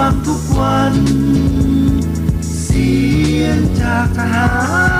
ฟังทุกวัน เสียงจากทหาร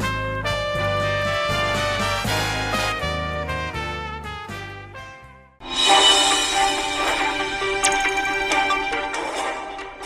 2563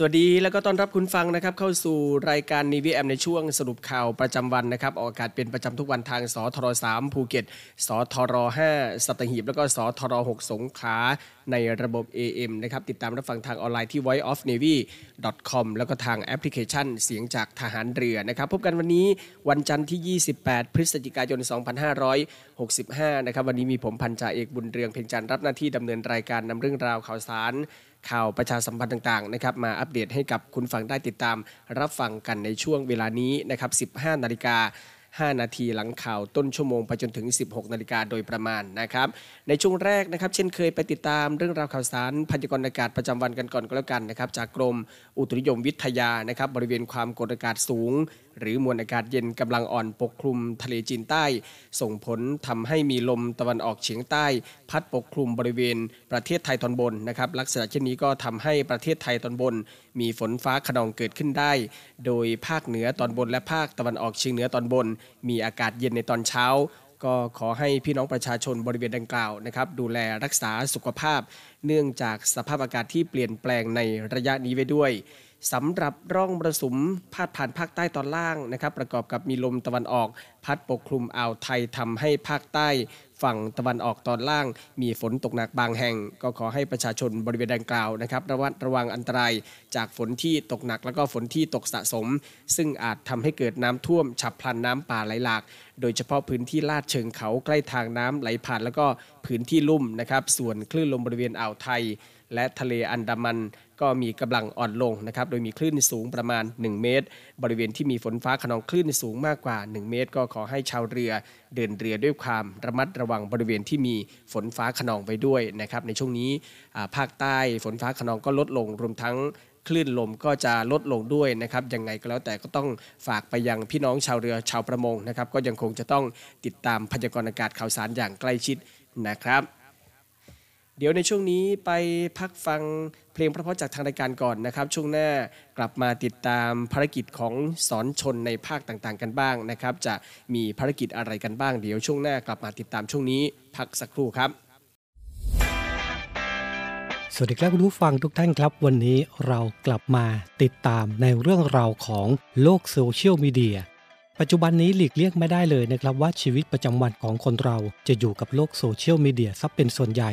สวัสดีแล้วก็ต้อนรับคุณผู้ฟังนะครับเข้าสู่รายการ Navy AM ในช่วงสรุปข่าวประจำวันนะครับออกอากาศเป็นประจำทุกวันทางสทร3ภูเก็ตสทร5สัตหีบ แล้วก็สทร6สงขลาในระบบ AM นะครับติดตามรับฟังทางออนไลน์ที่ voiceofnavy.com แล้วก็ทางแอปพลิเคชันเสียงจากทหารเรือนะครับพบกันวันนี้วันจันทร์ที่ 28 พฤศจิกายน 2565 นะครับวันนี้มีผมพันจ่าเอกบุญเรืองเพ็งจันทร์รับหน้าที่ดำเนินรายการนำเรื่องราวข่าวสาร ข่าวประชาสัมพันธ์ต่างๆนะครับมาอัปเดตให้กับคุณฟังได้ติดตาม รับฟังกันในช่วงเวลานี้นะครับ 15 นาฬิกา5 นาทีหลังข่าวต้นชั่วโมงไปจนถึง 16 นาฬิกาโดยประมาณนะครับ ในช่วงแรกนะครับ เช่นเคยไปติดตามเรื่องราวข่าวสารพยากรณ์อากาศประจำวันกันก่อนก็แล้วกันนะครับ จากกรมอุตุนิยมวิทยานะครับ บริเวณความกดอากาศสูง หรือมวลอากาศเย็นกำลังอ่อนปกคลุมทะเลจีนใต้ ส่งผลทำให้มีลมตะวันออกเฉียงใต้ พัดปกคลุมบริเวณประเทศไทยตอนบนนะครับลักษณะเช่นนี้ก็ทำให้ประเทศไทยตอนบน มีฝนฟ้าขนองเกิดขึ้นได้ โดยภาคเหนือตอนบนและภาคตะวันออกเฉียงเหนือตอนบน มีอากาศเย็นในตอนเช้าก็ขอให้พี่น้องประชาชนบริเวณดังกล่าวนะครับ ดูแลรักษาสุขภาพ เนื่องจากสภาพอากาศที่เปลี่ยนแปลงในระยะนี้ไว้ด้วย สำหรับร่องมรสุมพาดผ่านภาคใต้ตอนล่างนะครับ ประกอบกับมีลมตะวันออก พัดปกคลุมอ่าวไทยทำให้ภาคใต้ฝั่งตะวันออกตอนล่าง มีฝนตกหนักบางแห่ง ก็ขอให้ประชาชนบริเวณดังกล่าวนะครับระวัดระวังอันตรายจากฝนที่ตกหนักแล้วก็ฝนที่ตกสะสม ซึ่งอาจทำให้เกิดน้ำท่วม ฉับพลันน้ำป่าไหลหลาก โดยเฉพาะพื้นที่ลาดเชิงเขาใกล้ทางน้ำไหลผ่านแล้วก็พื้นที่ลุ่มนะครับส่วนคลื่นลมบริเวณอ่าวไทย และทะเลอันดามัน ก็มีกำลังอ่อนลงนะครับ โดยมีคลื่นสูงประมาณ 1 เมตร บริเวณที่มีฝนฟ้าขนองคลื่นสูงมากกว่า 1 เมตร ก็ขอให้ชาวเรือเดินเรือด้วยความระมัดระวังบริเวณที่มีฝนฟ้าขนองไว้ด้วยนะครับ ในช่วงนี้ภาคใต้ฝนฟ้าขนองก็ลดลงรวมทั้งคลื่นลมก็จะลดลงด้วยนะครับยังไงก็แล้วแต่ก็ต้องฝากไปยังพี่น้องชาวเรือชาวประมงนะครับ ก็ยังคงจะต้องติดตามพยากรณ์อากาศข่าวสารอย่างใกล้ชิดนะครับ เดี๋ยวในช่วงนี้ไปพักฟัง เพลงเพราะๆจากทางรายการก่อนนะครับ ช่วงหน้ากลับมาติดตามภารกิจของสอนชนในภาคต่างๆ กันบ้างนะครับ จะมีภารกิจอะไรกันบ้างเดี๋ยวช่วงหน้ากลับมาติดตามช่วงนี้พักสักครู่ครับสวัสดีครับคุณผู้ฟังทุกท่านครับ วันนี้เรากลับมาติดตามในเรื่องราวของโลกโซเชียลมีเดียปัจจุบันนี้หลีกเลี่ยงไม่ได้เลยนะครับว่าชีวิตประจำวันของคนเราจะอยู่กับโลกโซเชียลมีเดียซับเป็นส่วนใหญ่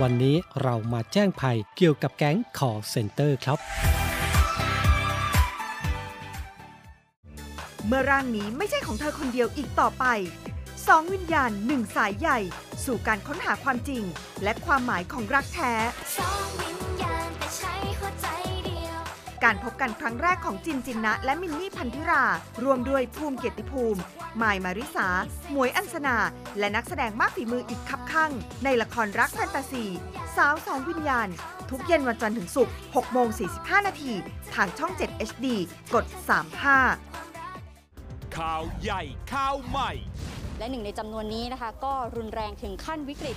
วันนี้เรามาแจ้งภัยเกี่ยวกับแก๊งคอเซ็นเตอร์ครับ เมื่อร่างนี้ไม่ใช่ของเธอคนเดียวอีกต่อไปสองวิญญาณหนึ่งสายใหญ่ สู่การค้นหาความจริง และความหมายของรักแท้สองวิญญาณแต่ใช้หัวใจ การพบกันครั้งแรกของจินจินนะ และมินนี่พันธิรา รวมด้วยภูมิเกียรติภูมิมายมาริสา หมวยอัญสนา และนักแสดงมากฝีมืออีกคับข้าง ในละครรักแฟนตาซี สาวสองวิญญาณ ทุกเย็นวันจันทร์ถึงศุกร์6โมง45 นาทีทางช่อง 7 HD กด 35 ข่าวใหญ่ข่าวใหม่ และหนึ่งในจำนวนนี้นะคะ ก็รุนแรงถึงขั้นวิกฤต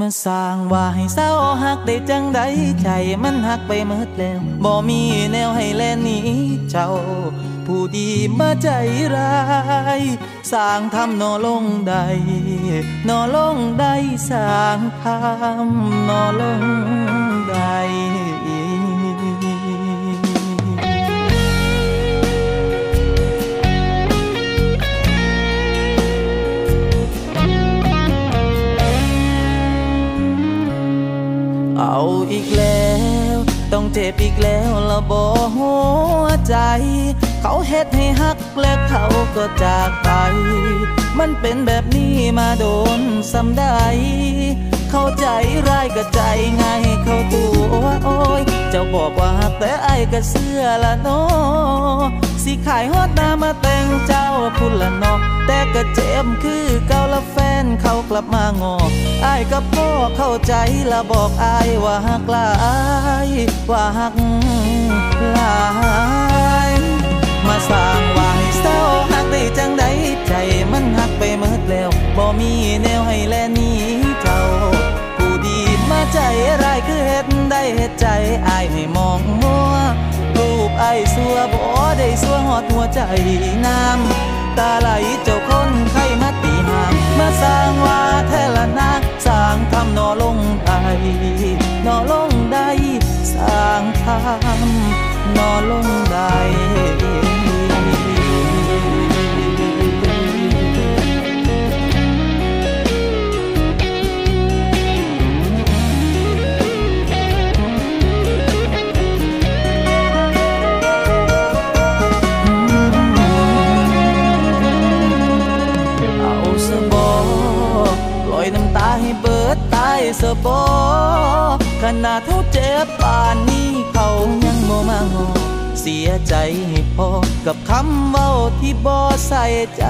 มาสร้างว่าให้เศร้าหักได้จังใดใจมันหักไปเมดแล้วบ่มีแนวให้แลนหนีเจ้า ผู้ดีมาใจร้ายสร้างทำนอลงใดนอลงใดสร้างทำนอลงใดาอีกแล้ว ต้องเจ็บอีกแล้วละบ่หัวใจ เขาเฮ็ดให้ฮักและเขาก็จากไป มันเป็นแบบนี้มาโดนสำได้เข้าใจร้ายก็ใจง่ายเขาตัวโอ้ยเจ้าบอกว่าฮักแต่ไอ้ายก็เสื้อละเนาะสิขายฮอดนามาแต่งเจ้าพุ่นละนาะแต่ก็เจ็บคือเก่าละแฟ นเขากลับมางออายกับพ่อเข้าใจละบอกอายว่าฮักลายว่าฮักลายมาสร้างว่าให้เศร้าฮักได้จังใดใจมันฮักไปหมดแล้วบ่มีแนวให้แลนี้เจ้า ผู้ดีมาใจร้ายคือเฮ็ดได้เฮ็ดใจอายให้มองมัวรูปไอ้สัวบ่ได้สัวหอดหัวใจน้ำตาไหลเจ้าคนไข้มา มาสร้างว่าแท้ละนาสร้างทำนอลงไดนอลงได้สร้างทำนอลงได้ อยน้ำตาให้เบิดตายสบอขนาดเท่าเจ็บป่านนี้เขายังโมมางอเสียใจให้พอกับคำเว้าที่บ่ใส่ใจ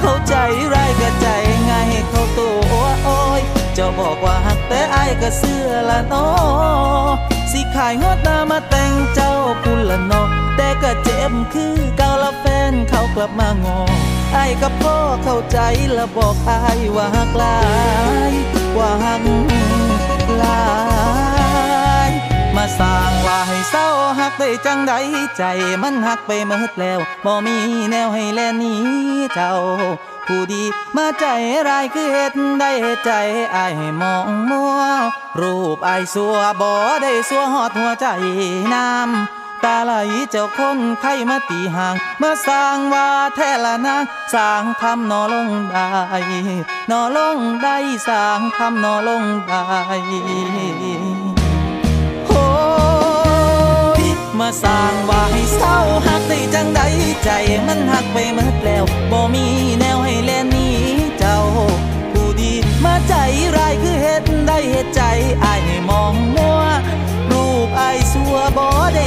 เข้าใจร้ายก็ใจง่ายเขาตัวโอ้ยจ้าบอกว่าหักแต่อายก็เสื้อละนาะสิขายฮอดนามาแต่งเจ้าพุ่นละนาะแต่ก็เจ็บคือ กลับมางออายกับพ่อเข้าใจและบอกไอายว่าหักลายว่าหักลายมาสร้างว่าให้เศร้าหักได้จังใดใจมันหักไปหมดแล้วบ่มีแนวให้แลนี้เจ้าผู้ดีมาใจร้ายคือเฮ็ดได้ใจไอ้มองมัวรูปไอายสัวบ่ได้สัวหอดหัวใจน้ำ ตาไหลเจ้าคนไข้มาตีห่างเมาสร้างว่าแท้ละนางสร้างทำนอลงได้นอลงได้สร้างทำนอลงได้โอ้ยมาสร้างว่าให้เศร้าหักได้จังใดใจมันหักไปหมดแล้วบ่มีแนวให้แลหนี้เจ้าผู้ดีมาใจตุใจอายให้มองมัวรูปอายสัวบ่ได้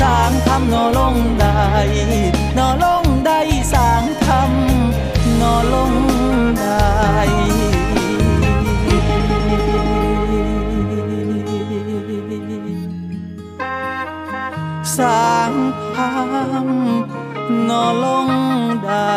สางทำนอลงได้นอลงได้สางทำนอลงได้สางพามนอลงได้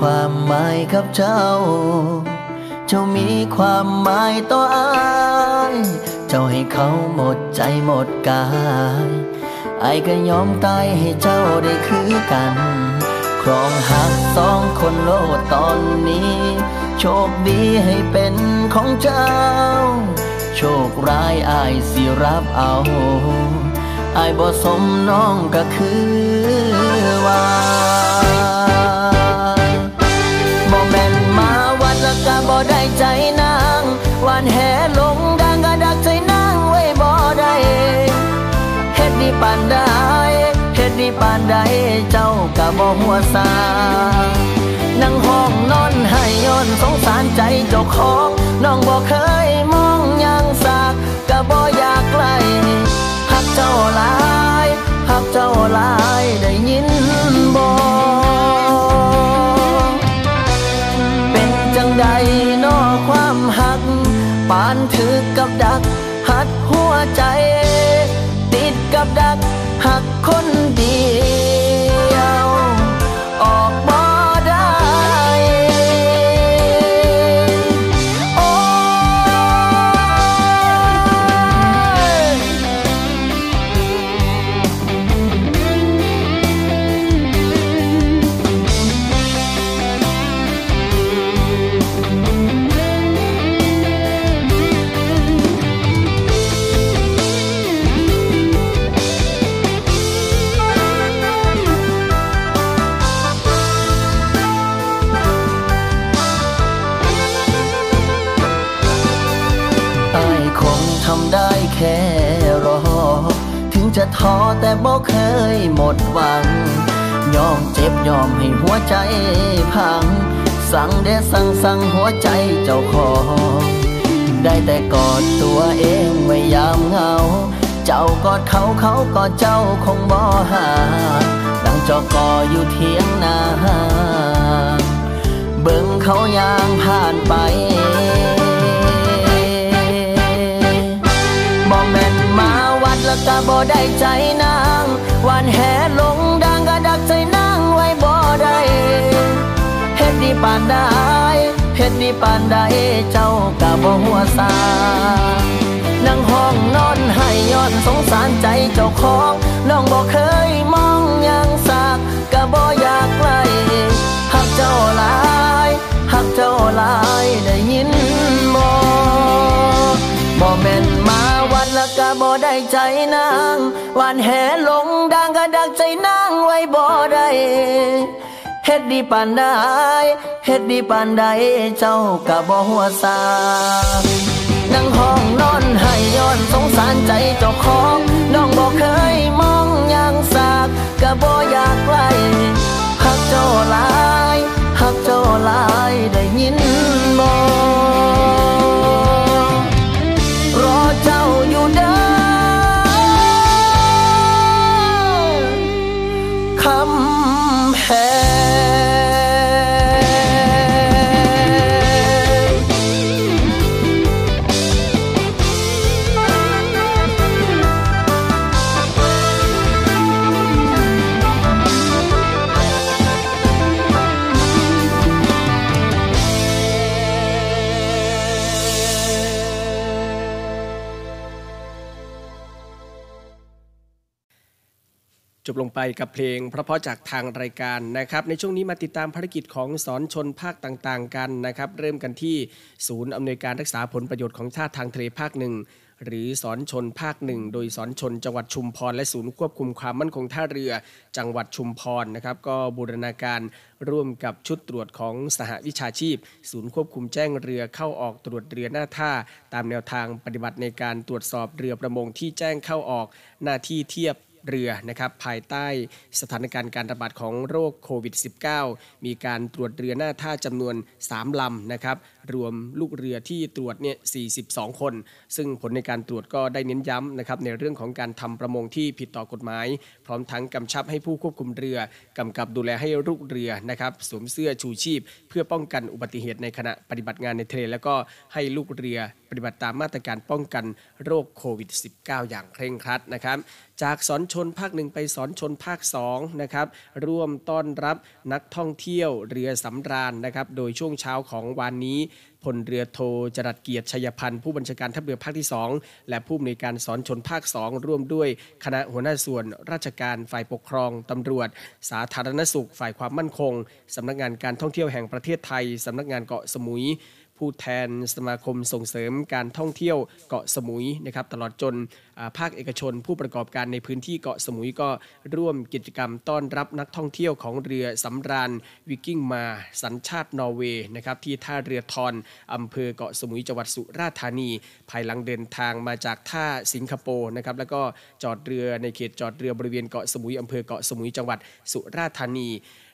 ความหมายกับเจ้า เจ้ามีความหมายต่ออาย เจ้าให้เขาหมดใจหมดกายไอายก็ยอมตายให้เจ้าได้คือกัน ครองหักสองคนโลดตอนนี้ โชคดีให้เป็นของเจ้า โชคร้ายอายสิรับเอาอายบ่สมน้องก็คือว่า ใจนางวันแห่ลงดังก็ดักใจนางไว้บ่ได้เฮ็ดดีปานใดเฮ็ดดีปานใดเจ้าก็บ่หัวซานั่งห้องนอนให้ย้อนสงสารใจเจ้าของน้องบ่เคยมองยังสากก็บ่อยากไกลหักเจ้าหลายหักเจ้าหลายได้ยินบ่เป็นจังใด ปานถือกับดัก หัดหัวใจ ติดกับดักหักคน จะท้อแต่บ่เคยหมดหวัง ยอมเจ็บยอมให้หัวใจพัง สั่งเดสั่งสั่งหัวใจเจ้าของได้แต่กอดตัวเองไว้ยามเหงา เจ้ากอดเขาเขากอดเจ้าคงบ่หาดังจอกออยู่เทียงนาเบิ่งเขายางผ่านไป ก็บ่ได้ใจนางวันแห่ลงดังก็ดักใจนางไว้บ่ได้เฮ็ดดีปานใดเฮ็ดดีปานใดเจ้าก็บ่หัวซานั่งห้องนอนให้ย้อนสงสารใจเจ้าของน้องบ่เคยมองยังสากก็บ่อยากไกลหักเจ้าหลายหักเจ้าหลายได้ยินบ่บ่แม่นมา ก็บ่ได้ใจนางวันแห่ลงดังก็ดักใจนางไว้บ่ได้เฮ็ดดีปานใดเฮ็ดดีปานใดเจ้าก็บ่หัวซานั่งห้องนอนให้ย้อนสงสารใจเจ้าของน้องบ่เคยมองหยังสากก็บ่อยากไกลหักเจ้าหลายหักเจ้าหลายได้ยิน ลงไปกับเพลงเพราะจากทางรายการนะครับ ในช่วงนี้มาติดตามภารกิจของสอนชนภาคต่างๆ กันนะครับ เริ่มกันที่ศูนย์อำนวยการรักษาผลประโยชน์ของชาติทางทะเลภาคหนึ่งหรือสอนชนภาคหนึ่งโดยสอนชนจังหวัดชุมพร และศูนย์ควบคุมความมั่นคงท่าเรือ จังหวัดชุมพรนะครับ ก็บูรณาการร่วมกับชุดตรวจของสหวิชาชีพ ศูนย์ควบคุมแจ้งเรือเข้าออกตรวจเรือหน้าท่า ตามแนวทางปฏิบัติในการตรวจสอบเรือประมงที่แจ้งเข้าออก หน้าที่เทียบ เรือนะครับภายใต้สถานการณ์การระบาดของโรคโควิด -19 มีการตรวจเรือหน้าท่าจำนวน 3 ลำนะครับรวมลูกเรือที่ตรวจเนี่ย 42 คน ซึ่งผลในการตรวจก็ได้เน้นย้ำนะครับในเรื่องของการทำประมงที่ผิดต่อกฎหมาย พร้อมทั้งกำชับให้ผู้ควบคุมเรือกำกับดูแลให้ลูกเรือนะครับสวมเสื้อชูชีพ เพื่อป้องกันอุบัติเหตุในขณะปฏิบัติงานในทะเลแล้วก็ให้ลูกเรือปฏิบัติตามมาตรการป้องกันโรคโควิด -19 อย่างเคร่งครัดนะครับ จากสอนชนภาคหนึ่งไปสอนชนภาค2นะครับร่วมต้อนรับนักท่องเที่ยวเรือสำราญนะครับโดยช่วงเช้าของวันนี้พลเรือโทจรัสเกียรติชัยพันธ์ผู้บัญชาการทัพเรือภาคที่ 2 และผู้อำนวยการสอนชนภาค 2 ร่วมด้วยคณะหัวหน้าส่วนราชการฝ่ายปกครองตำรวจ สาธารณสุข ฝ่ายความมั่นคงสำนักงานการท่องเที่ยวแห่งประเทศไทยสำนักงานเกาะสมุย ผู้แทนสมาคมส่งเสริมการท่องเที่ยวเกาะสมุยนะครับตลอดจนภาคเอกชนผู้ประกอบการในพื้นที่เกาะสมุยก็ร่วมกิจกรรมต้อนรับนักท่องเที่ยวของเรือสำราญวิกิ้งมาสัญชาตินอร์เวย์นะครับที่ท่าเรือทอนอำเภอเกาะสมุยจังหวัดสุราษฎร์ธานี ภายหลังเดินทางมาจากท่าสิงคโปร์นะครับแล้วก็จอดเรือในเขตจอดเรือบริเวณเกาะสมุยอำเภอเกาะสมุยจังหวัดสุราษฎร์ธานี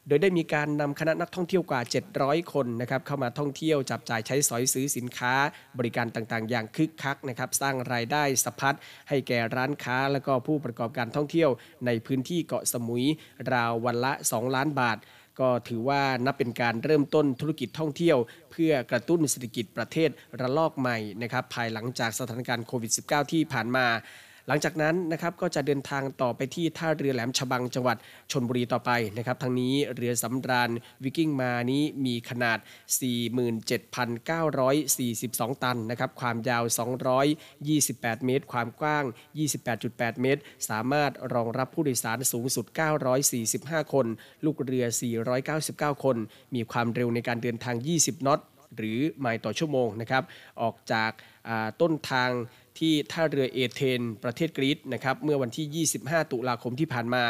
โดยได้มีการนำคณะนักท่องเที่ยวกว่า 700 คนนะครับเข้ามาท่องเที่ยวจับจ่ายใช้สอยซื้อสินค้า บริการต่างๆ อย่างคึกคักนะครับสร้างรายได้สะพัดให้แก่ร้านค้าและก็ผู้ประกอบการท่องเที่ยวในพื้นที่เกาะสมุยราววันละ 2 ล้านบาทก็ถือว่านับเป็นการเริ่มต้นธุรกิจท่องเที่ยว เพื่อกระตุ้นเศรษฐกิจประเทศระลอกใหม่นะครับภายหลังจากสถานการณ์โควิด -19 ที่ผ่านมา หลังจากนั้นนะครับก็จะเดินทางต่อไปที่ท่าเรือแหลมฉบังจังหวัดชนบุรีต่อไปนะครับทั้งนี้เรือสำราญวิกิ้งมานี้มีขนาด 47,942 ตันนะครับความยาว 228 เมตร ความกว้าง 28.8 เมตร สามารถรองรับผู้โดยสารสูงสุด 945 คน ลูกเรือ 499 คน มีความเร็วในการเดินทาง 20นอต หรือไมล์ต่อชั่วโมงนะครับ ออกจากต้นทาง ที่ท่าเรือเอเธนประเทศกรีซนะครับเมื่อวันที่ 25 ตุลาคมที่ผ่านมา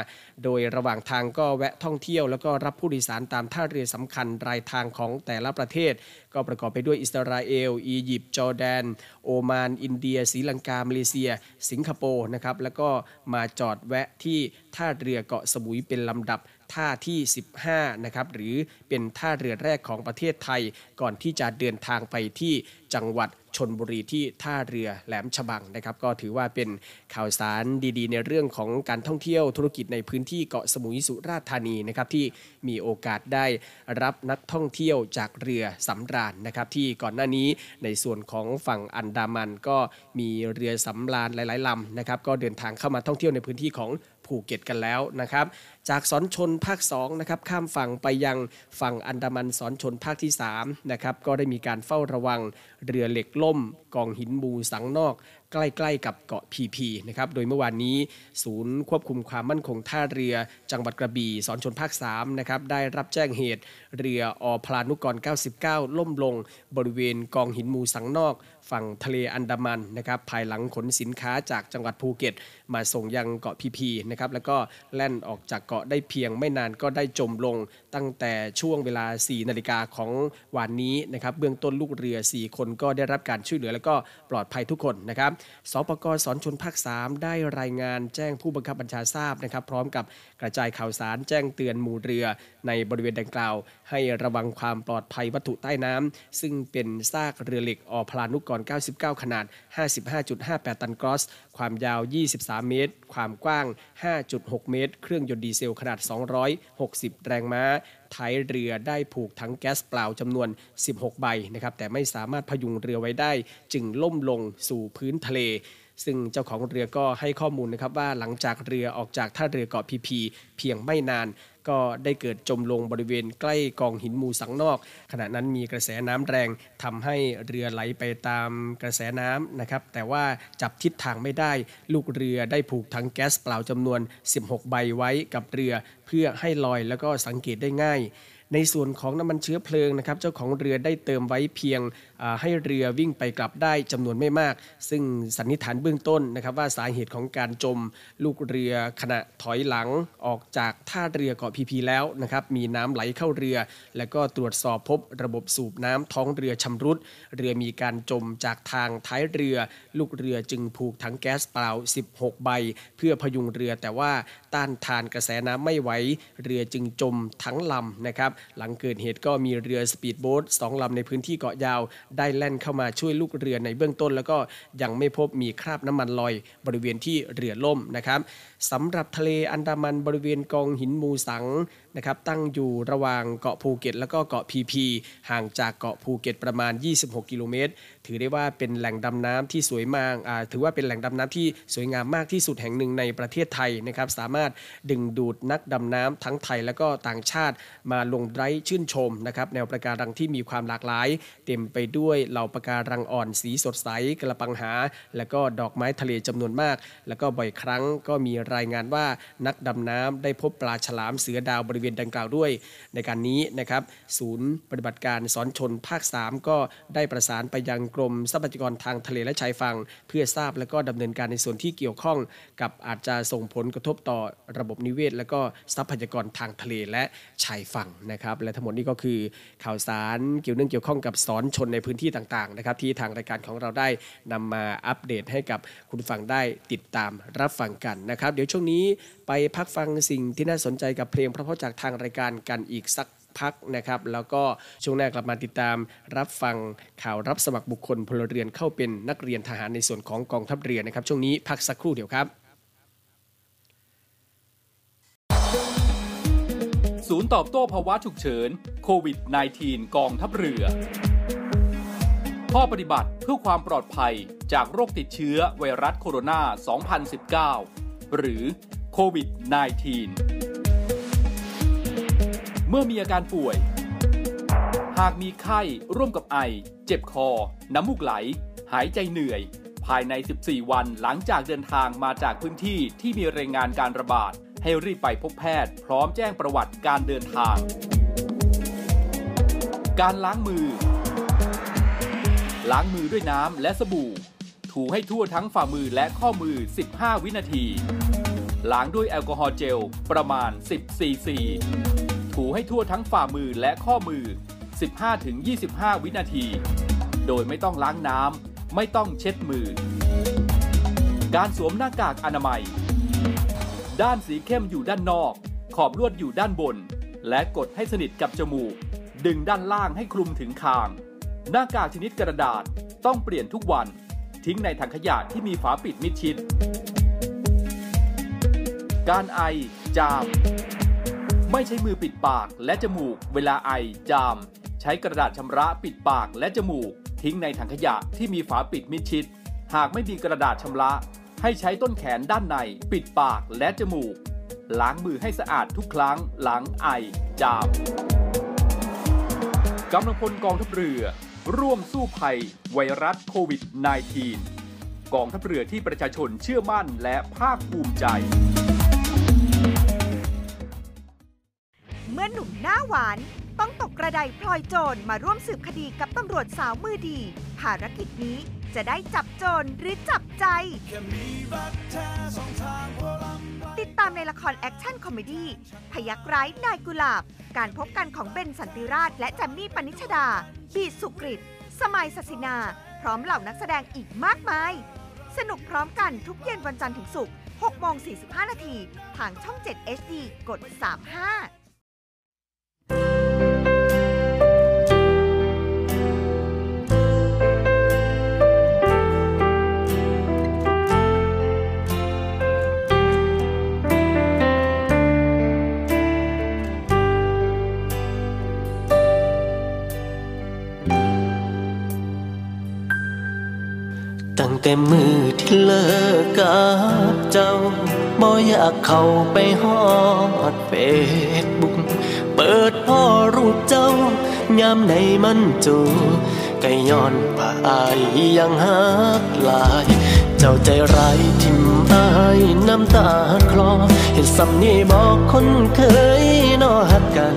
โดยระหว่างทางก็แวะท่องเที่ยว แล้วก็รับผู้โดยสารตามท่าเรือสำคัญรายทางของแต่ละประเทศ ก็ประกอบไปด้วยอิสราเอล อียิปต์จอร์แดน โอมาน อินเดียศรีลังกามาเลเซีย สิงคโปร์นะครับแล้วก็มาจอดแวะที่ท่าเรือเกาะสมุยเป็นลำดับท่าที่ 15 นะครับ หรือเป็นท่าเรือแรกของประเทศไทย ก่อนที่จะเดินทางไปที่จังหวัด ชนบุรีที่ท่าเรือแหลมฉบังนะครับ ก็ถือว่าเป็นข่าวสารดีๆ ในเรื่องของการท่องเที่ยวธุรกิจในพื้นที่เกาะสมุยสุราษฎร์ธานีนะครับที่มีโอกาสได้รับนักท่องเที่ยวจากเรือสำราญนะครับที่ก่อนหน้านี้ในส่วนของฝั่งอันดามันก็มีเรือสำราญหลายๆลำนะครับก็เดินทางเข้ามาท่องเที่ยวในพื้นที่ของภูเก็ตกันแล้วนะครับจากสอนชนภาค2นะครับข้ามฝั่งไปยังฝั่งอันดามันสอนชนภาคที่3นะครับก็ได้มีการเฝ้าระวังเรือเหล็กล่มกองหินบูสังนอก ใกล้ ๆ กับเกาะพีพีนะครับโดยเมื่อวานนี้ศูนย์ควบคุมความมั่นคงท่าเรือ จังหวัดกระบี่สอนชนภาค3นะครับได้รับแจ้งเหตุ เรืออพลานุกร 99 ล่มลงบริเวณกองหินมูสังนอก ฝั่งทะเลอันดามันนะครับภายหลังขนสินค้าจากจังหวัดภูเก็ต มาส่งยังเกาะพีพีนะครับแล้วก็แล่นออกจากเกาะได้เพียงไม่นานก็ได้จมลง ตั้งแต่ช่วงเวลา 4 นาฬิกาของวันนี้นะครับเบื้องต้นลูกเรือ 4 คนก็ได้รับการช่วยเหลือแล้วก็ปลอดภัยทุกคนนะครับสปกสอนชนภาค 3 ได้รายงานแจ้งผู้บังคับบัญชาทราบนะครับพร้อมกับกระจายข่าวสารแจ้งเตือนหมู่เรือในบริเวณดังกล่าวให้ระวังความปลอดภัยวัตถุใต้น้ำซึ่งเป็นซากเรือเหล็กอพลานุกร 99 ขนาด 55.58 ตันกรอส ความยาว 23 เมตร ความกว้าง 5.6 เมตร เครื่องยนต์ดีเซลขนาด 260 แรงม้าท้ายเรือได้ผูกถังแก๊สเปล่าจำนวน 16 ใบนะครับ แต่ไม่สามารถพยุงเรือไว้ได้ จึงล่มลงสู่พื้นทะเล ซึ่งเจ้าของเรือก็ให้ข้อมูลนะครับว่าหลังจากเรือออกจากท่าเรือเกาะพีพีเพียงไม่นาน ก็ได้เกิดจมลงบริเวณใกล้กองหินมูสังนอก ขณะนั้นมีกระแสน้ำแรงทำให้เรือไหลไปตามกระแสน้ำนะครับ แต่ว่าจับทิศทางไม่ได้ ลูกเรือได้ผูกถังแก๊สเปล่าจำนวน 16 ใบไว้กับเรือเพื่อให้ลอยแล้วก็สังเกตได้ง่ายในส่วนของน้ำมันเชื้อเพลิงนะครับ เจ้าของเรือได้เติมไว้เพียงให้เรือวิ่งไปกลับได้จำนวนไม่มาก ซึ่งสันนิษฐานเบื้องต้นนะครับว่าสาเหตุของการจมลูกเรือขณะถอยหลังออกจากท่าเรือเกาะพีพีแล้วนะครับมีน้ำไหลเข้าเรือ แล้วก็ตรวจสอบพบระบบสูบน้ำท้องเรือชำรุด เรือมีการจมจากทางท้ายเรือ ลูกเรือจึงผูกถังแก๊สเปล่า 16 ใบ เพื่อพยุงเรือแต่ว่าต้านทานกระแสน้ำไม่ไหวเรือจึงจมทั้งลำนะครับหลังเกิดเหตุก็มีเรือสปีดโบ๊ทสองลำในพื้นที่เกาะยาวได้แล่นเข้ามาช่วยลูกเรือในเบื้องต้น แล้วก็ยังไม่พบมีคราบน้ำมันลอยบริเวณที่เรือล่มนะครับ สำหรับทะเลอันดามันบริเวณกองหินมุสังนะครับตั้งอยู่ระหว่างเกาะภูเก็ต แล้วก็เกาะพีพีห่างจากเกาะภูเก็ตประมาณ 26 กิโลเมตร ถือได้ว่าเป็นแหล่งดำน้ำที่สวยมากถือว่าเป็นแหล่งดำน้ำที่สวยงามมากที่สุดแห่งหนึ่งในประเทศไทยนะครับสามารถดึงดูดนักดำน้ำทั้งไทยแล้วก็ต่างชาติมาลงไร้ชื่นชมนะครับแนวประการังที่มีความหลากหลาย เต็มไปด้วยเหล่าประการังอ่อนสีสดใสกระปังหา แล้วก็ดอกไม้ทะเลจำนวนมาก แล้วก็บ่อยครั้งก็มีรายงานว่านักดำน้ำได้พบปลาฉลามเสือดาวบริเวณดังกล่าวด้วย ในการนี้นะครับ ศูนย์ปฏิบัติการสอนชนภาค 3 ก็ได้ประสานไปยังกรมทรัพยากรทางทะเลและชายฝั่งเพื่อทราบและก็ดำเนินการในส่วนที่เกี่ยวข้องกับอาจจะส่งผลกระทบต่อระบบนิเวศ และก็ทรัพยากรทางทะเลและชายฝั่งนะครับและทั้งหมดนี้ก็คือข่าวสารเกี่ยวเนื่องเกี่ยวข้องกับสอนชนในพื้นที่ต่างๆนะครับที่ทางรายการของเราได้นำมาอัปเดตให้กับคุณฟังได้ติดตามรับฟังกันนะครับเดี๋ยวช่วงนี้ไปพักฟังสิ่งที่น่าสนใจกับเพลงเพราะๆจากทางรายการกันอีกสักพักนะครับ แล้วก็ช่วงหน้ากลับมาติดตามรับฟังข่าวรับสมัครบุคคลพลเรือนเข้าเป็นนักเรียนทหารในส่วนของกองทัพเรือนะครับ ช่วงนี้พักสักครู่เดียวครับ ศูนย์ตอบโต้ภาวะฉุกเฉินโควิด -19 กองทัพเรือ ข้อปฏิบัติเพื่อความปลอดภัยจากโรคติดเชื้อไวรัสโคโรนา 2019 หรือโควิด -19 เมื่อมีอาการป่วย หากมีไข้ร่วมกับไอ เจ็บคอ น้ำมูกไหล หายใจเหนื่อย ภายใน 14 วันหลังจากเดินทางมาจากพื้นที่ที่มีรายงานการระบาด ให้รีบไปพบแพทย์ พร้อมแจ้งประวัติการเดินทาง การล้างมือ ล้างมือด้วยน้ำและสบู่ ถูให้ทั่วทั้งฝ่ามือและข้อมือ 15 วินาที ล้างด้วยแอลกอฮอล์เจลประมาณ 10 ซีซี ถูให้ทั่วทั้งฝ่ามือและข้อมือ 15-25 วินาที โดยไม่ต้องล้างน้ำ ไม่ต้องเช็ดมือ การสวมหน้ากากอนามัย ด้านสีเข้มอยู่ด้านนอก ขอบลวดอยู่ด้านบน และกดให้สนิทกับจมูก ดึงด้านล่างให้คลุมถึงคาง หน้ากากชนิดกระดาษต้องเปลี่ยนทุกวัน ทิ้งในถังขยะที่มีฝาปิดมิดชิด การไอ จาม ไม่ใช้มือปิดปากและจมูก เวลาไอ จาม ใช้กระดาษชำระปิดปากและจมูก ทิ้งในถังขยะที่มีฝาปิดมิดชิด หากไม่มีกระดาษชำระ ให้ใช้ต้นแขนด้านใน ปิดปากและจมูก ล้างมือให้สะอาดทุกครั้งหลังไอ จามกำลังพลกองทัพเรือ ร่วมสู้ภัย ไวรัสโควิด -19 กองทัพเรือที่ประชาชนเชื่อมั่นและภาคภูมิใจ เมื่อหนุ่มหน้าหวาน ต้องตกกระไดพลอยโจรมาร่วมสืบคดีกับตำรวจสาวมือดี ภารกิจนี้จะได้จับโจรหรือจับใจ ติดตามในละคร action comedy พยัคฆ์ร้ายนายกุหลาบ การพบกันของเบนสันติราช และแจมมี่ปนิชดา บีสุกริต สมัยศศินา พร้อมเหล่านักแสดงอีกมากมาย สนุกพร้อมกันทุกเย็นวันจันทร์ถึงศุกร์6โมง45 นาทีทางช่อง 7 HD กด 35 แต่มือที่เลิกกับเจ้าบ่อยากเข้าไปฮอดเฟซบุ๊กเปิดพ่อรูปเจ้ายามในมันจูก็ย้อนว่าอายยังหักหลาย เจ้าใจร้ายทิมอายน้ำตาคลอ เห็นสำนีบอกคนเคยนอหักกัน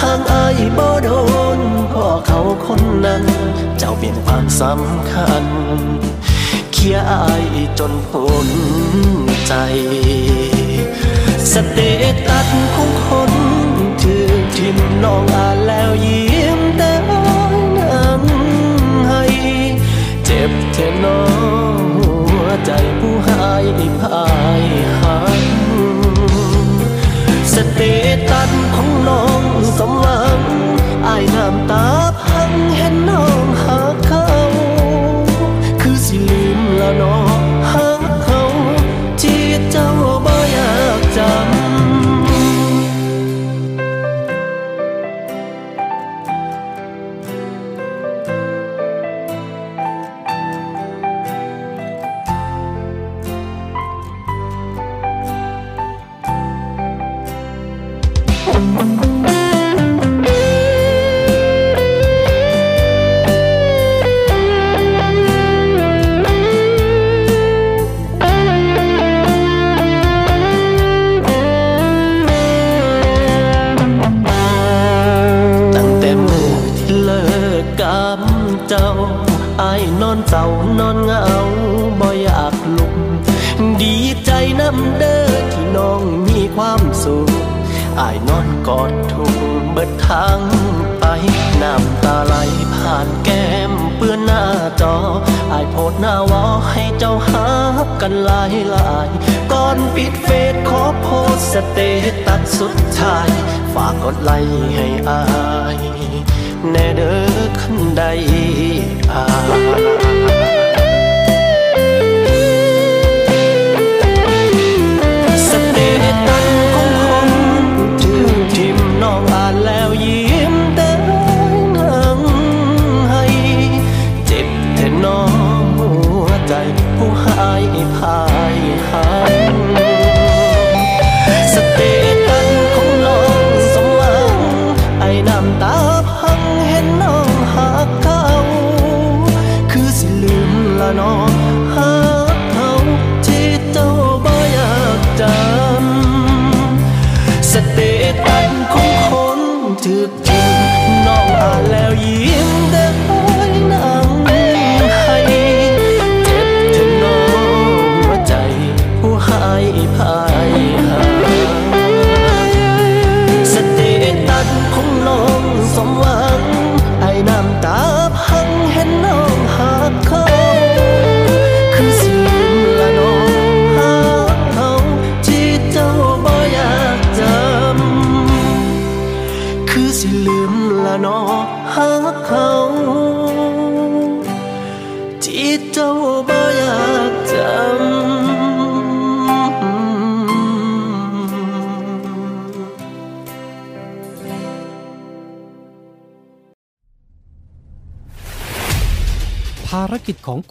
ห่างอายบ่โดน พ่อเขาคนนั้น เจ้าเปลี่ยนความสำคัญ เคียอายจนพ้นใจ สเตตัสของคนถือทิมน้องอ่านแล้วยิ้มแต่น้ำให้ เจ็บเทน้องหัวใจผู้หายพายหักสเตตัสของน้องสมหวังอายน้ำ ตา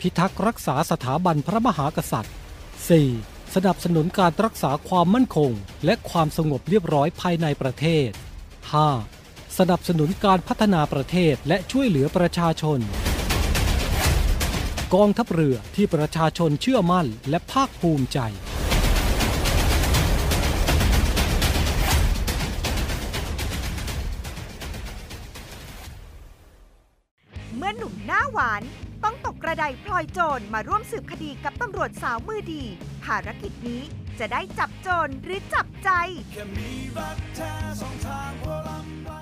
พิทักษ์รักษาสถาบันพระมหากษัตริย์ 4. สนับสนุนการรักษาความมั่นคง และความสงบเรียบร้อยภายในประเทศ 5. สนับสนุนการพัฒนาประเทศและช่วยเหลือประชาชน กองทัพเรือที่ประชาชนเชื่อมั่นและภาคภูมิใจเมื่อหนุ่มหน้าหวาน ต้องตกกระไดพลอยโจรมาร่วมสืบคดีกับตำรวจสาวมือดี ภารกิจนี้จะได้จับโจรหรือจับใจ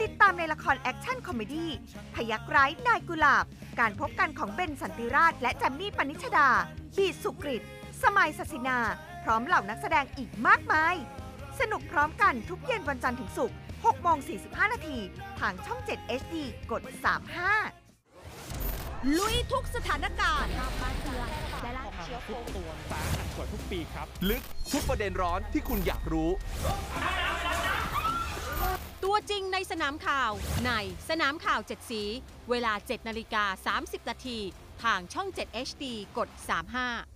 ติดตามในละคร action comedy พยัคฆ์ร้ายนายกุหลาบ การพบกันของเบนสันติราช และแจมมี่ปนิชดา บีสุกริต สมัยศศินา พร้อมเหล่านักแสดงอีกมากมาย สนุกพร้อมกันทุกเย็นวันจันทร์ถึงศุกร์6โมง45 นาที ทางช่อง 7 HD กด 35 ลุยทุกสถานการณ์ตัวสาหัสกว่าทุกปีครับ ลึกทุกประเด็นร้อนที่คุณอยากรู้ ตัวจริงในสนามข่าวในสนามข่าว 7 สี เวลา 7 นาฬิกา 30 นาที ทางช่อง 7 HD กด 35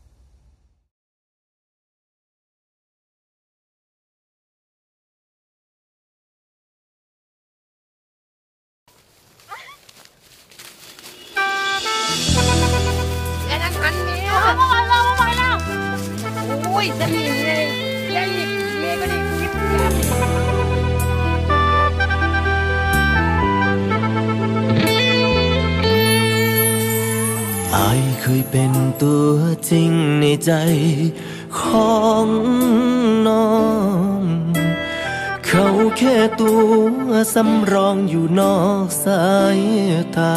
และนั้นทันเมียเอามาไว้แล้วมาไว้แล้วโอ้ยจะหนีเลยแล้วหยิบเมียก็ได้หยิบเมียอายเคยเป็นตัวจริงในใจของน้อง เขาแค่ตัวสำรองอยู่นอกสายตา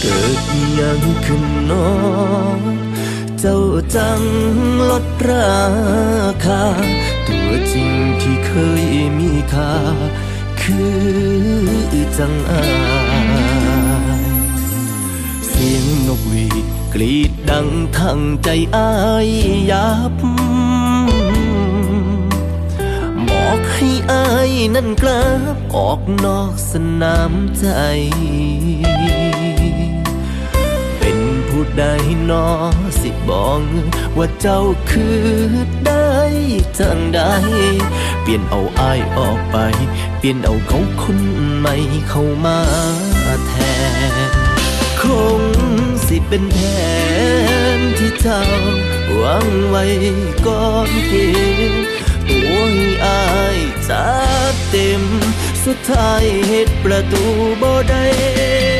เกิดยังขึ้นน้องเจ้าจังลดราคา ตัวจริงที่เคยมีค่า คือจังอายเสียงนกหวีดกรีดดังทั้งใจอายยับ บอกให้อายนั่นกลับออกนอกสนามใจ ผู้ใดนอสิบอกว่าเจ้าคือได้จังใดเปลี่ยนเอาอายออกไป เปลี่ยนเอาเขาคนใหม่เข้ามาแทน คงสิเป็นแผนที่เจ้าหวังไว้ก่อนเกมตัวให้อายจัดเต็ม สุดท้ายเหตุประตูบ่ได้ทด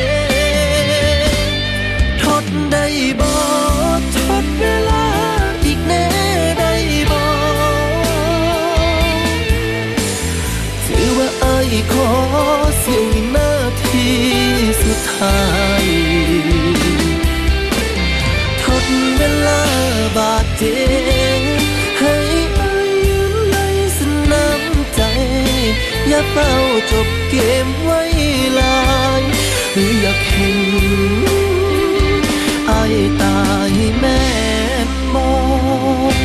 ได้บ่ทดเวลาอีกแน่ได้บ่ถือว่าอายขอเสียวินาทีสุดท้ายทดเวลาบาดเจ็บให้อายยืนในสนามใจ อย่าเป้าจบเกมไว้ลายหรืออยากเห็น ตายแม่นมอง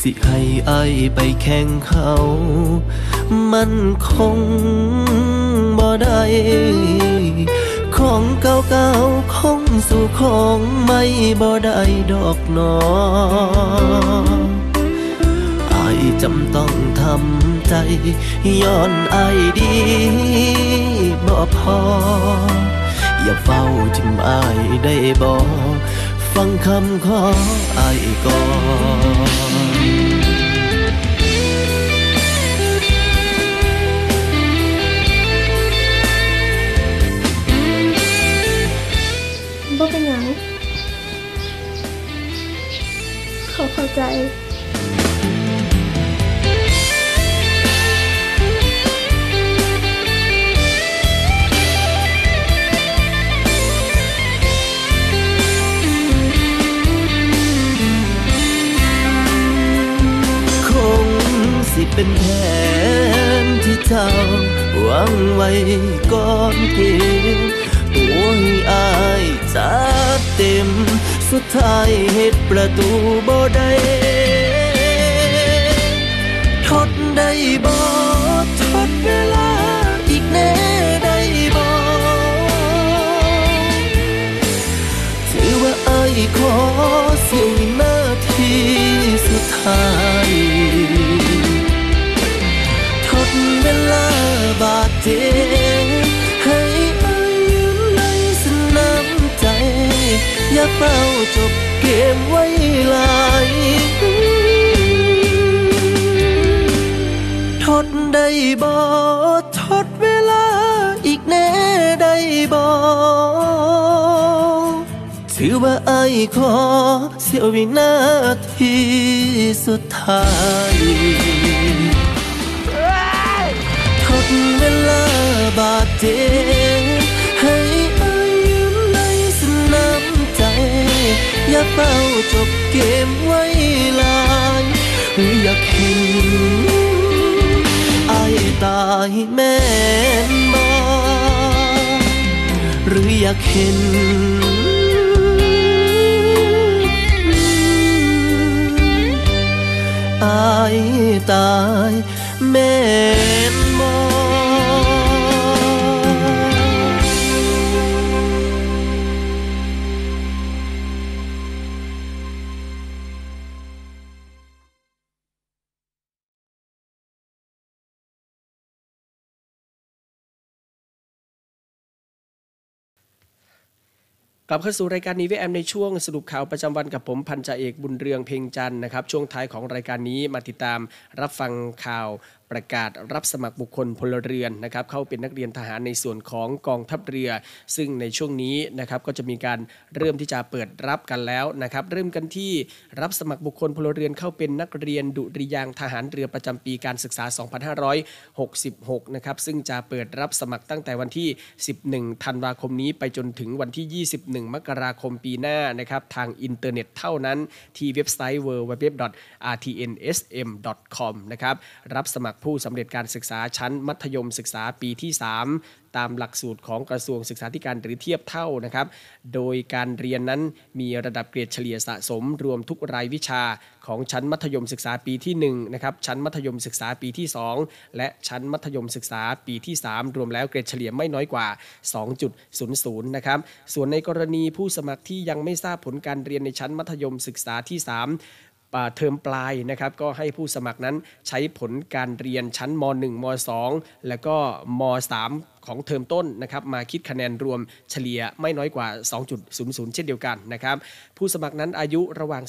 สิให้อายไปแข่งเขา มันคงบ่ได้ของเก่าๆคงสู่ของไม่บ่ได้ดอกหนออายจำต้องทำใจ ย้อนอายดีบ่พอ อย่าเฝ้าจิ้มอายได้บ่ฟังคำขออายก่อนบ่เป็นหยังเขาเข้าใจ เป็นแผนที่เจ้าวังไว้ก่อนเกมตัวให้อายจัดเต็ม สุดท้ายเหตุประตูบ่ได้ได้บ่ทดเวลาอีกแน่ได้บ่ถือว่าไอ้ายขอสียววินาทีสุดท้าย อย่าเฝ้าจบเกมไว้หลายทดได้บ่ทดเวลาอีกแน่ได้บ่ถือว่าไอ้ขอเสียววินาทีสุดท้ายทดเวลาบาดเจ็บ อย่าเฝ้าจบเกมไว้ลายหรืออยากเห็นไอ้ตายแม่นบ่หรืออยากเห็นอายตายแม่นบ่ กลับเข้าสู่รายการนี้วแอมในช่วงสรุปข่าวประจำวันกับผมพันจ่าเอกบุญเรืองเพ่งจันนะครับช่วงท้ายของรายการนี้มาติดตามรับฟังข่าว ประกาศรับสมัครบุคคลพลเรือนนะครับเข้าเป็นนักเรียนทหารในส่วนของกองทัพเรือ ซึ่งในช่วงนี้นะครับก็จะมีการเริ่มที่จะเปิดรับกันแล้วนะครับเริ่มกันที่รับสมัครบุคคลพลเรือนเข้าเป็นนักเรียนดุริยางทหารเรือประจำปีการศึกษา 2566 นะครับซึ่งจะเปิดรับสมัครตั้งแต่วันที่ 11 ธันวาคมนี้ไปจนถึงวันที่ 21 มกราคมปีหน้านะครับทางอินเทอร์เน็ตเท่านั้นที่เว็บไซต์ www.rtnsm.com นะครับรับสมัครผู้สำเร็จการศึกษาชั้นมัธยมศึกษาปีที่ 3 ตามหลักสูตรของกระทรวงศึกษาธิการหรือเทียบเท่านะครับ โดยการเรียนนั้นมีระดับเกรดเฉลี่ยสะสมรวมทุกรายวิชาของชั้นมัธยมศึกษาปีที่1นะครับชั้นมัธยมศึกษาปีที่ 2 และชั้นมัธยมศึกษาปีที่ 3 รวมแล้วเกรดเฉลี่ยไม่น้อยกว่า 2.00 นะครับ ส่วนในกรณีผู้สมัครที่ยังไม่ทราบผลการเรียนในชั้นมัธยมศึกษาที่ 3 เทอมปลายนะครับก็ให้ผู้สมัครนั้นใช้ผลการเรียนชั้นม .1 ม .2 แล้วก็ม .3 ของเทอมต้นนะครับมาคิดคะแนนรวมเฉลี่ยไม่น้อยกว่า 2.00 เช่นเดียวกันนะครับผู้สมัครนั้นอายุระหว่าง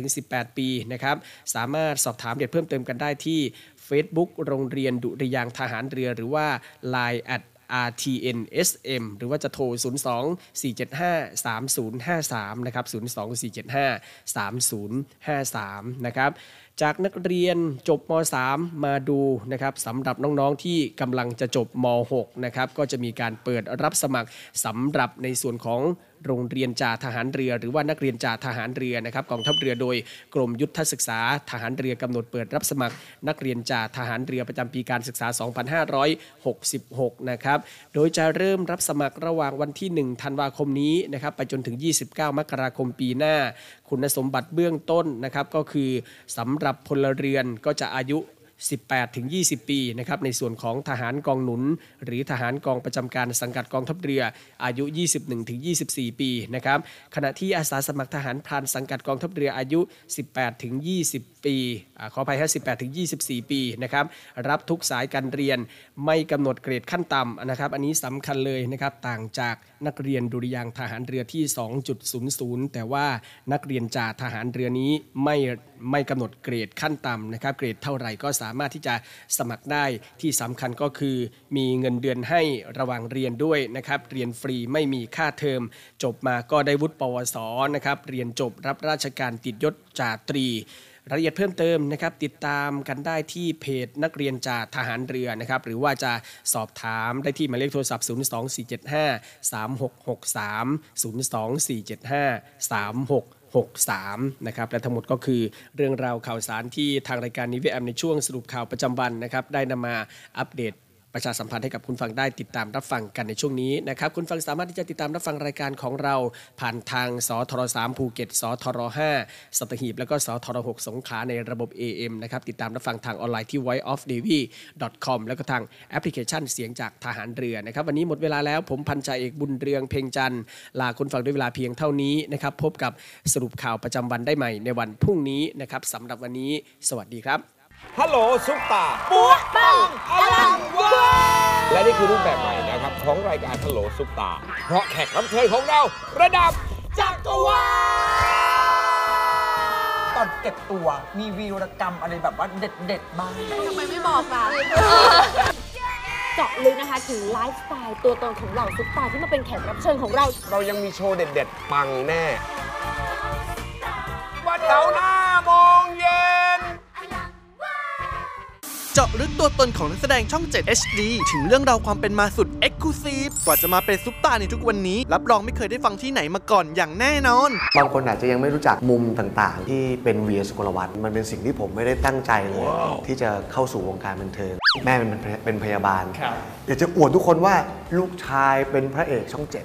15-18 ปีนะครับสามารถสอบถามเด็ดเพิ่มเติมกันได้ที่ Facebook โรงเรียนดุริยางทหารเรือหรือว่า Line at RTNSM หรือว่าจะโทร 02 475 3053 นะครับ 02 475 3053 นะครับจากนักเรียนจบม .3 มาดูนะครับสำหรับน้องๆที่กำลังจะจบม .6 นะครับก็จะมีการเปิดรับสมัครสำหรับในส่วนของ โรงเรียนจ่าทหารเรือ หรือว่านักเรียนจ่าทหารเรือนะครับกองทัพเรือโดยกรมยุทธศึกษาทหารเรือกำหนดเปิดรับสมัคร นักเรียนจ่าทหารเรือประจำปีการศึกษา 2566 นะครับ โดยจะเริ่มรับสมัครระหว่างวันที่ 1 ธันวาคมนี้นะครับไปจนถึง 29 มกราคมปีหน้า คุณสมบัติเบื้องต้นนะครับก็คือสำหรับพลเรือนก็จะอายุ 18 ถึง 20 ปีนะครับในส่วนของทหารกองหนุน หรือทหารกองประจำการสังกัดกองทัพเรือ อายุ 21 ถึง 24 ปีนะครับขณะที่อาสาสมัครทหารพรานสังกัดกองทัพเรืออายุ 18 ถึง 20 ปีอาขออภัยฮะ18 ถึง 24 ปีนะครับรับทุกสายการเรียนไม่กำหนดเกรดขั้นต่ำนะครับ อันนี้สำคัญเลยนะครับต่างจาก นักเรียนดุริยางทหารเรือที่ 2.00 แต่ว่านักเรียนจ่าทหารเรือนี้ไม่ไม่กำหนดเกรดขั้นต่ำนะครับ เกรดเท่าไหร่ก็สามารถที่จะสมัครได้ที่สำคัญก็คือ มีเงินเดือนให้ระหว่างเรียนด้วยนะครับ เรียนฟรีไม่มีค่าเทอม จบมาก็ได้วุฒิปวสนะครับเรียนจบรับราชการติดยศจ่าตรี รายละเอียดเพิ่มเติมนะครับติดตามกันได้ที่เพจนักเรียนจ่าทหารเรือนะครับหรือว่าจะสอบถามได้ที่หมายเลขโทรศัพท์ 02475 3663 02475 3663นะครับและทั้งหมดก็คือเรื่องราวข่าวสารที่ทางรายการ Navy AM ในช่วงสรุปข่าวประจำวันนะครับได้นำมาอัปเดต ประชาสัมพันธ์ให้กับคุณผู้ฟังได้ติดตามรับฟังกันในช่วงนี้นะครับ คุณผู้ฟังสามารถที่จะติดตามรับฟังรายการของเรา ผ่านทางสทร3ภูเก็ตสทร5สัตหีบ แล้วก็สทร6สงขลาในระบบ AM นะครับติดตามรับฟังทางออนไลน์ที่ voiceofnavy.com แล้วก็ทางแอปพลิเคชันเสียงจากทหารเรือนะครับ วันนี้หมดเวลาแล้วผมพันจ่าเอกบุญเรืองเพ็งจันทร์ลาคุณฟังด้วยเวลาเพียงเท่านี้นะครับพบกับสรุปข่าวประจำวันได้ใหม่ในวันพรุ่งนี้นะครับสำหรับวันนี้ สวัสดีครับ ฮัลโหลซุปตาปัวปังอลังวาและนี่คือรูปแบบใหม่นะครับ ของรายการฮัลโหลซุปตา เพราะแขกรับเชิญของเราระดับจักรวาลตอนเก็บตัวมีวีรกรรมอะไรแบบว่าเด็ดๆบ้างทำไมไม่บอกล่ะเจาะลึกนะคะถึงไลฟ์สไตล์ตัวตนของเหล่าซุปตาที่มาเป็นแขกรับเชิญของเรา เรายังมีโชว์เด็ดๆปังแน่ วันเสาร์หน้าโมงเย็น เจาะลึกตัวตนของนักแสดงช่อง 7 HD ถึงเรื่องราวความเป็นมาสุด e x c l u s i v e กว่าจะมาเป็นซุปตาในทุกวันนี้ รับรองไม่เคยได้ฟังที่ไหนมาก่อนอย่างแน่นอน บางคนอาจจะยังไม่รู้จักมุมต่างๆ ที่เป็นเวียสุกลวัฒน์มันเป็นสิ่งที่ผมไม่ได้ตั้งใจเลย ที่จะเข้าสู่วงการบันเทิงแม่เป็นเป็นพยาบาลอยากจะอวดทุกคนว่าลูกชายเป็นพระเอกช่องเจ็ด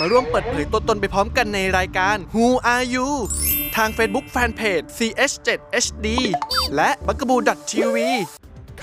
มาร่วมเปิดเผยตัวตนไปพร้อมกันในรายการ Who Are You ทาง Facebook Fanpage CH7HD และ b u g a b o o TV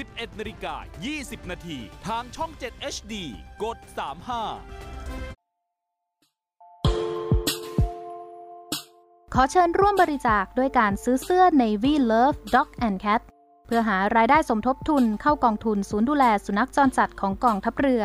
11นาฬิกา20 นาทีทางช่อง 7 HD กด 35ขอเชิญร่วมบริจาคด้วยการซื้อเสื้อ Navy Love Dog and Cat เพื่อหารายได้สมทบทุนเข้ากองทุนศูนย์ดูแลสุนัขจรจัดของกองทัพเรือ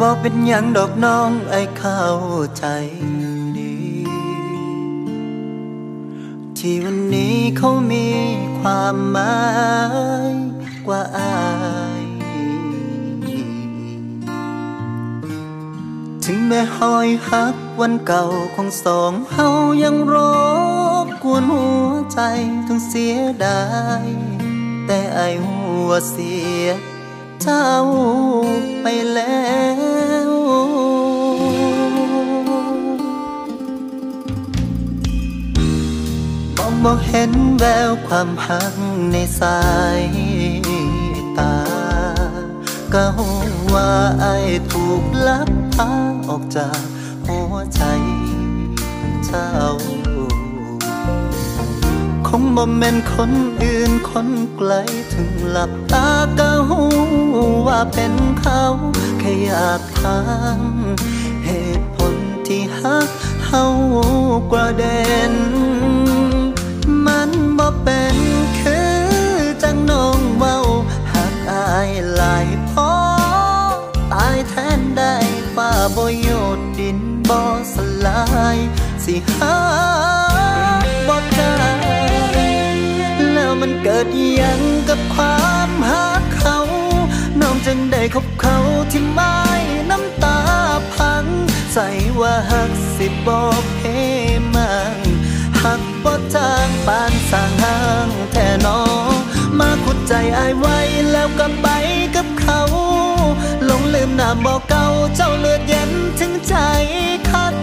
บ่เป็นยังดอกน้องไอ้เข้าใจดี ที่วันนี้เขามีความหมายกว่าอาย ถึงแม้หอยหักวันเก่าของสองเฮายังรบกวนหัวใจทั้งเสียดาย แต่ไอ้หัวเสีย เจ้าไปแล้วมองบอกเห็นแววความหักในสายตาก็ว่าไอ้ถูกลักพาออกจากหัวใจเจ้า คงบ่แม่นคนอื่นคนไกลึงหลับตาก็หูว่าเป็นเขาแค่อยากถามเหตุผลที่ฮักเฮากระเด็น มันบ่เป็นคือจังน้องเว้าหักอายหลายพอตายแทนได้ฝ้าบ่โยดดินบ่สลายสิฮักบ่ได้แล้วมันเกิดยังกับ จึงได้คบเขาที่ไม้น้ำตาพัง ใส่ว่าหักสิบ่เพมังหักบ่จางปานสางห้างแท่นอมาขุดใจอายไว้แล้วก็ไปกับเขาหลงลืมน้ำบ่เก่าเจ้าเลือดเย็นถึงใจคัก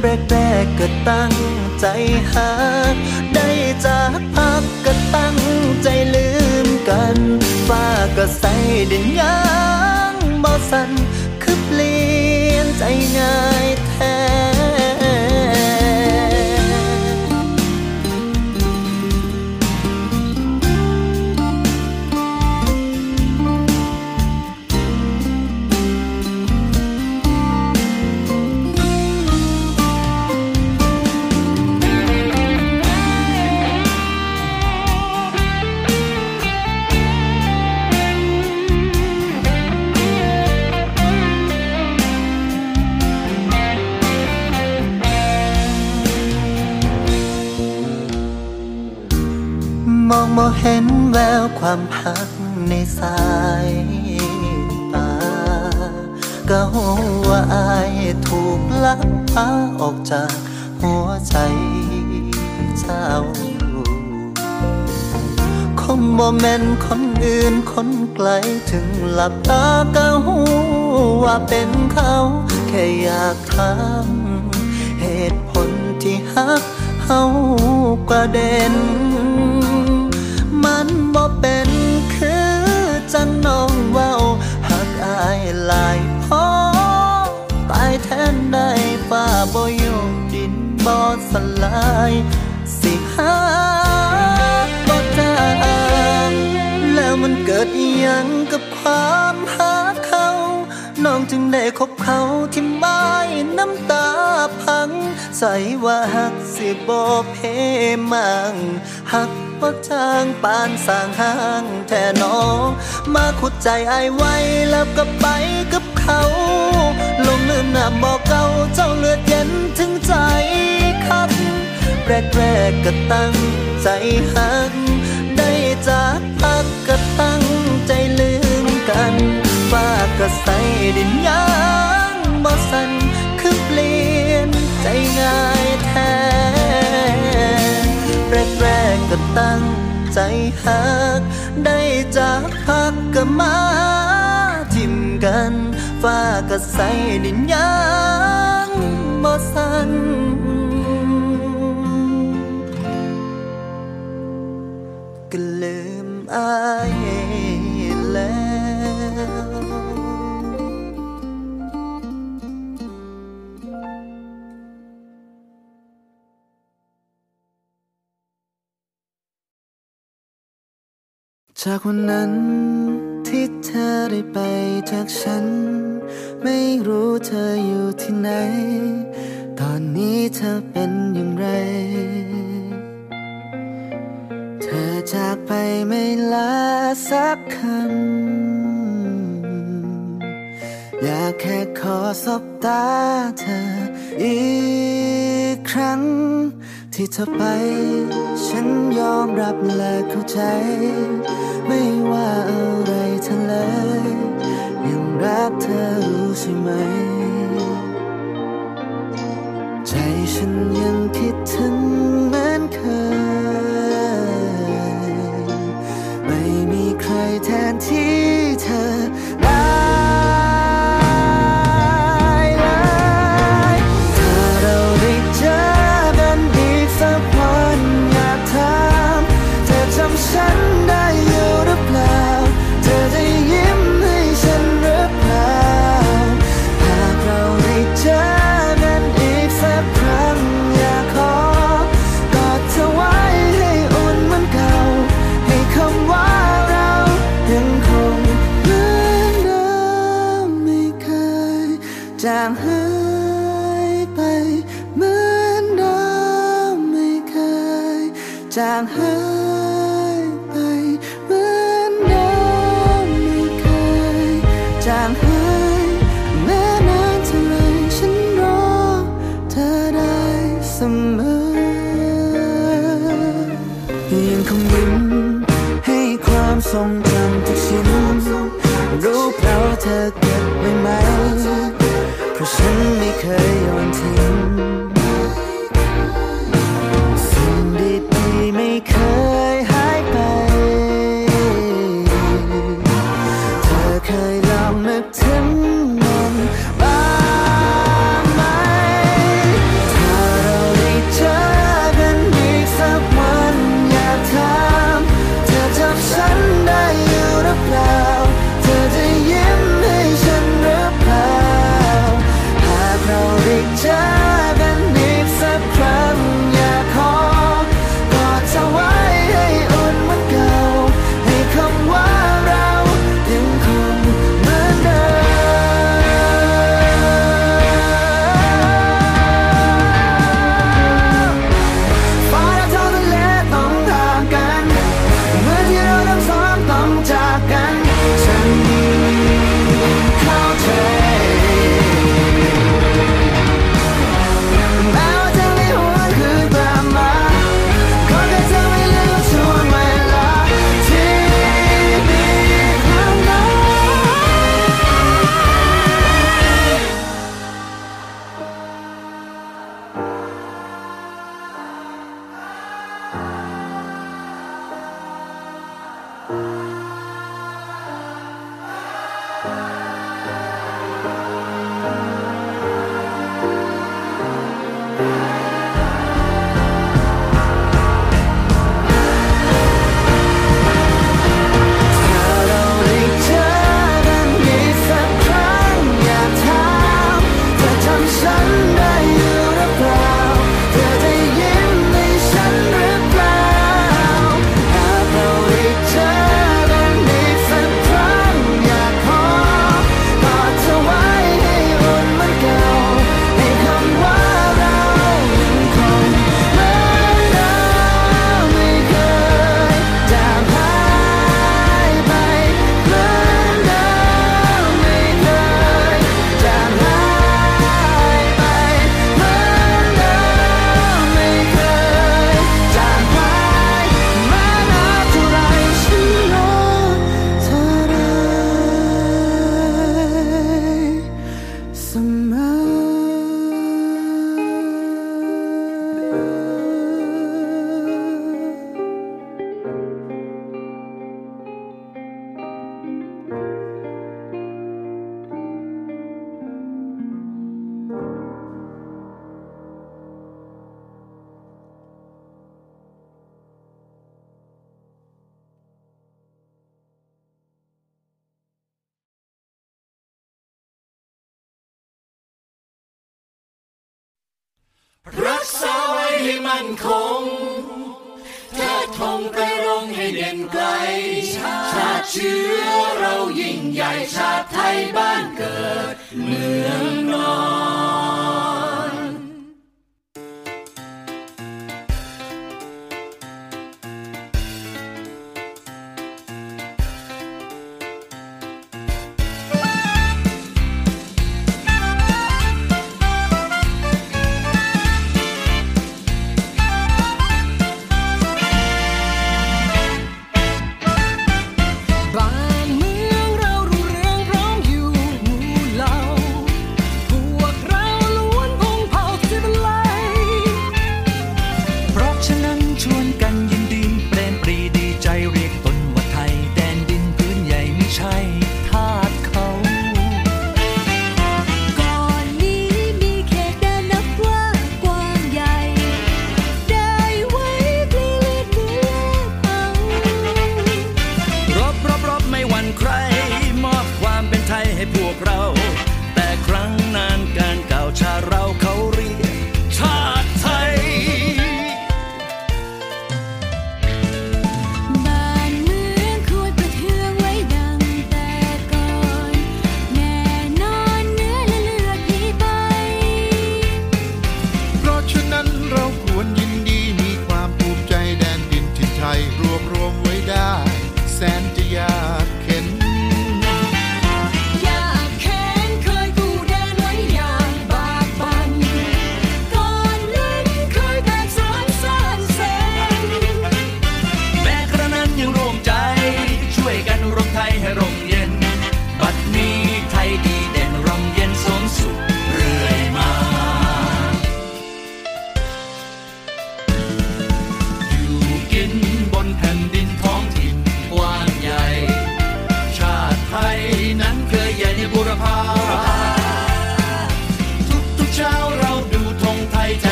แรกแรกก็ตั้งใจหาได้จากพักก็ตั้งใจลืม กัน ฟ้าก็ใส่ดินยางบ่สันคือเปลี่ยนใจง่าย บ่เห็นแววความพักในสายตาก็หัวาอายถูกลักพาออกจากหัวใจเจ้า คงบ่แม่นคนอื่นคนไกลถึงหลับตาก็หูว่าเป็นเขา แค่อยากถามเหตุผลที่ฮักเฮากว่าเด่นายสิหาบ่จางแล้วมันเกิดอีหยังกับความหาเขาน้องจึงได้คบเขาที่ไม้น้ำตาพัง ใส่ว่าหักสิบ่เพมังหักบ่จางปานสร้างห้างแท่น้องมาขุดใจไอไว้แล้วก็ไปกับเขา ลงลืมน้ำบอกเก่าเจ้าเลือดเย็นถึงใจ แรกแรกๆก็ตั้งใจหัก ได้จากพักก็ตั้งใจลืมกันฟ้าก็ใส่ดินยางบ่สันคือเปลี่ยนใจง่ายแท้แรกแรกๆก็ตั้งใจหัก ได้จากพักก็มาทิมกันฟ้าก็ใส่ดินยางบ่สัน ก็ลืมอายแล้วจากวันนั้นที่เธอได้ไปจากฉัน ไม่รู้เธออยู่ที่ไหน ตอนนี้เธอเป็นอย่างไร เธอจากไปไม่ลาสักคำ อยากแค่ขอสบตาเธออีกครั้ง ที่เธอไป ฉันยอมรับและเข้าใจ ไม่ว่าอะไรเธอเลย ยังรักเธอรู้ใช่ไหม ใจฉันยังคิดถึง่นคงเธอทงกระรงให้เด่นไกล ชาติเชื้อเรายิ่งใหญ่ชาติไทยบ้านเกิดเมืองนอน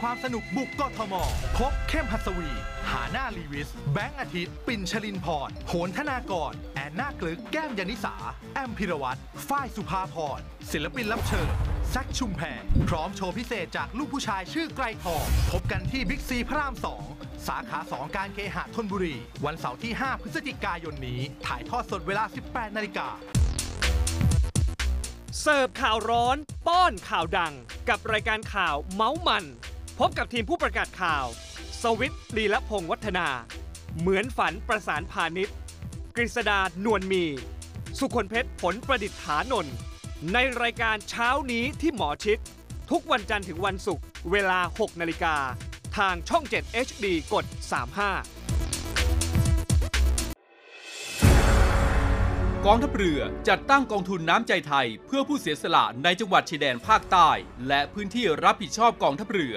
ความสนุกบุกกทมพบเข้มหัสวี หาหน้าลีวิส แบงค์อาทิตย์ ปิ่นชลินพรโหนธนากร แอนนากลึก แก้มยานิสา แอมพิรวัตรฝ้ายสุภาพร ศิลปินรับเชิญแซคชุมแพรพร้อมโชว์พิเศษจากลูกผู้ชายชื่อไกรทอง พบกันที่บิ๊กซีพระราม2สาขา 2 การเคหะธนบุรี วันเสาร์ที่ 5 พฤศจิกายนนี้ ถ่ายทอดสดเวลา 18 นาฬิกาเสิร์ฟข่าวร้อน ป้อนข่าวดัง กับรายการข่าวเมาส์มัน พบกับทีมผู้ประกาศข่าว สวิตลีละพงษ์วัฒนา เหมือนฝันประสานพาณิชย์กฤษดานวลมี สุคนเพชรผลประดิษฐานนท์ในรายการเช้านี้ที่หมอชิด ทุกวันจันทร์ถึงวันศุกร์เวลา 6 นาฬิกา ทางช่อง 7 HD กด 35 กองทัพเรือจัดตั้งกองทุนน้ำใจไทย เพื่อผู้เสียสละในจังหวัดชายแดนภาคใต้ และพื้นที่รับผิดชอบกองทัพเรือ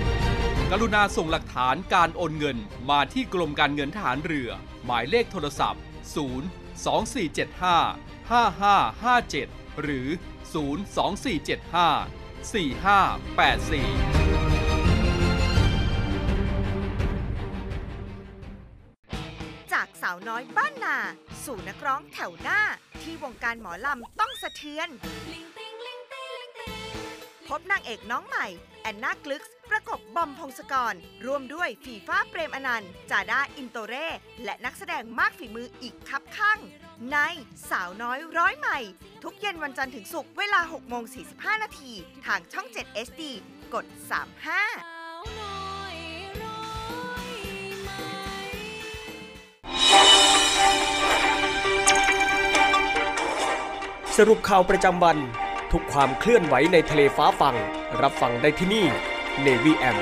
กรุณาส่งหลักฐานการโอนเงินมาที่กรมการเงินทหารเรือ หมายเลขโทรศัพท์ 0 2475 5557 หรือ 02475 4584จากสาวน้อยบ้านนา สู่นักร้องแถวหน้าที่วงการหมอลำต้องสะเทือน พบนางเอกน้องใหม่ แอนนากลึกซ์ประกบบอมพงศกร ร่วมด้วยฟีฟ้าเปรมอนันต์จาด้าอินโตเร่ และนักแสดงมากฝีมืออีกคับข้าง ในสาวน้อยร้อยใหม่ ทุกเย็นวันจันทร์ถึงศุกร์เวลา6โมง45 นาทีทางช่อง 7 HD กด 35สรุปข่าวประจำวัน ทุกความเคลื่อนไหวในทะเลฟ้าฟัง รับฟังได้ที่นี่ Navy M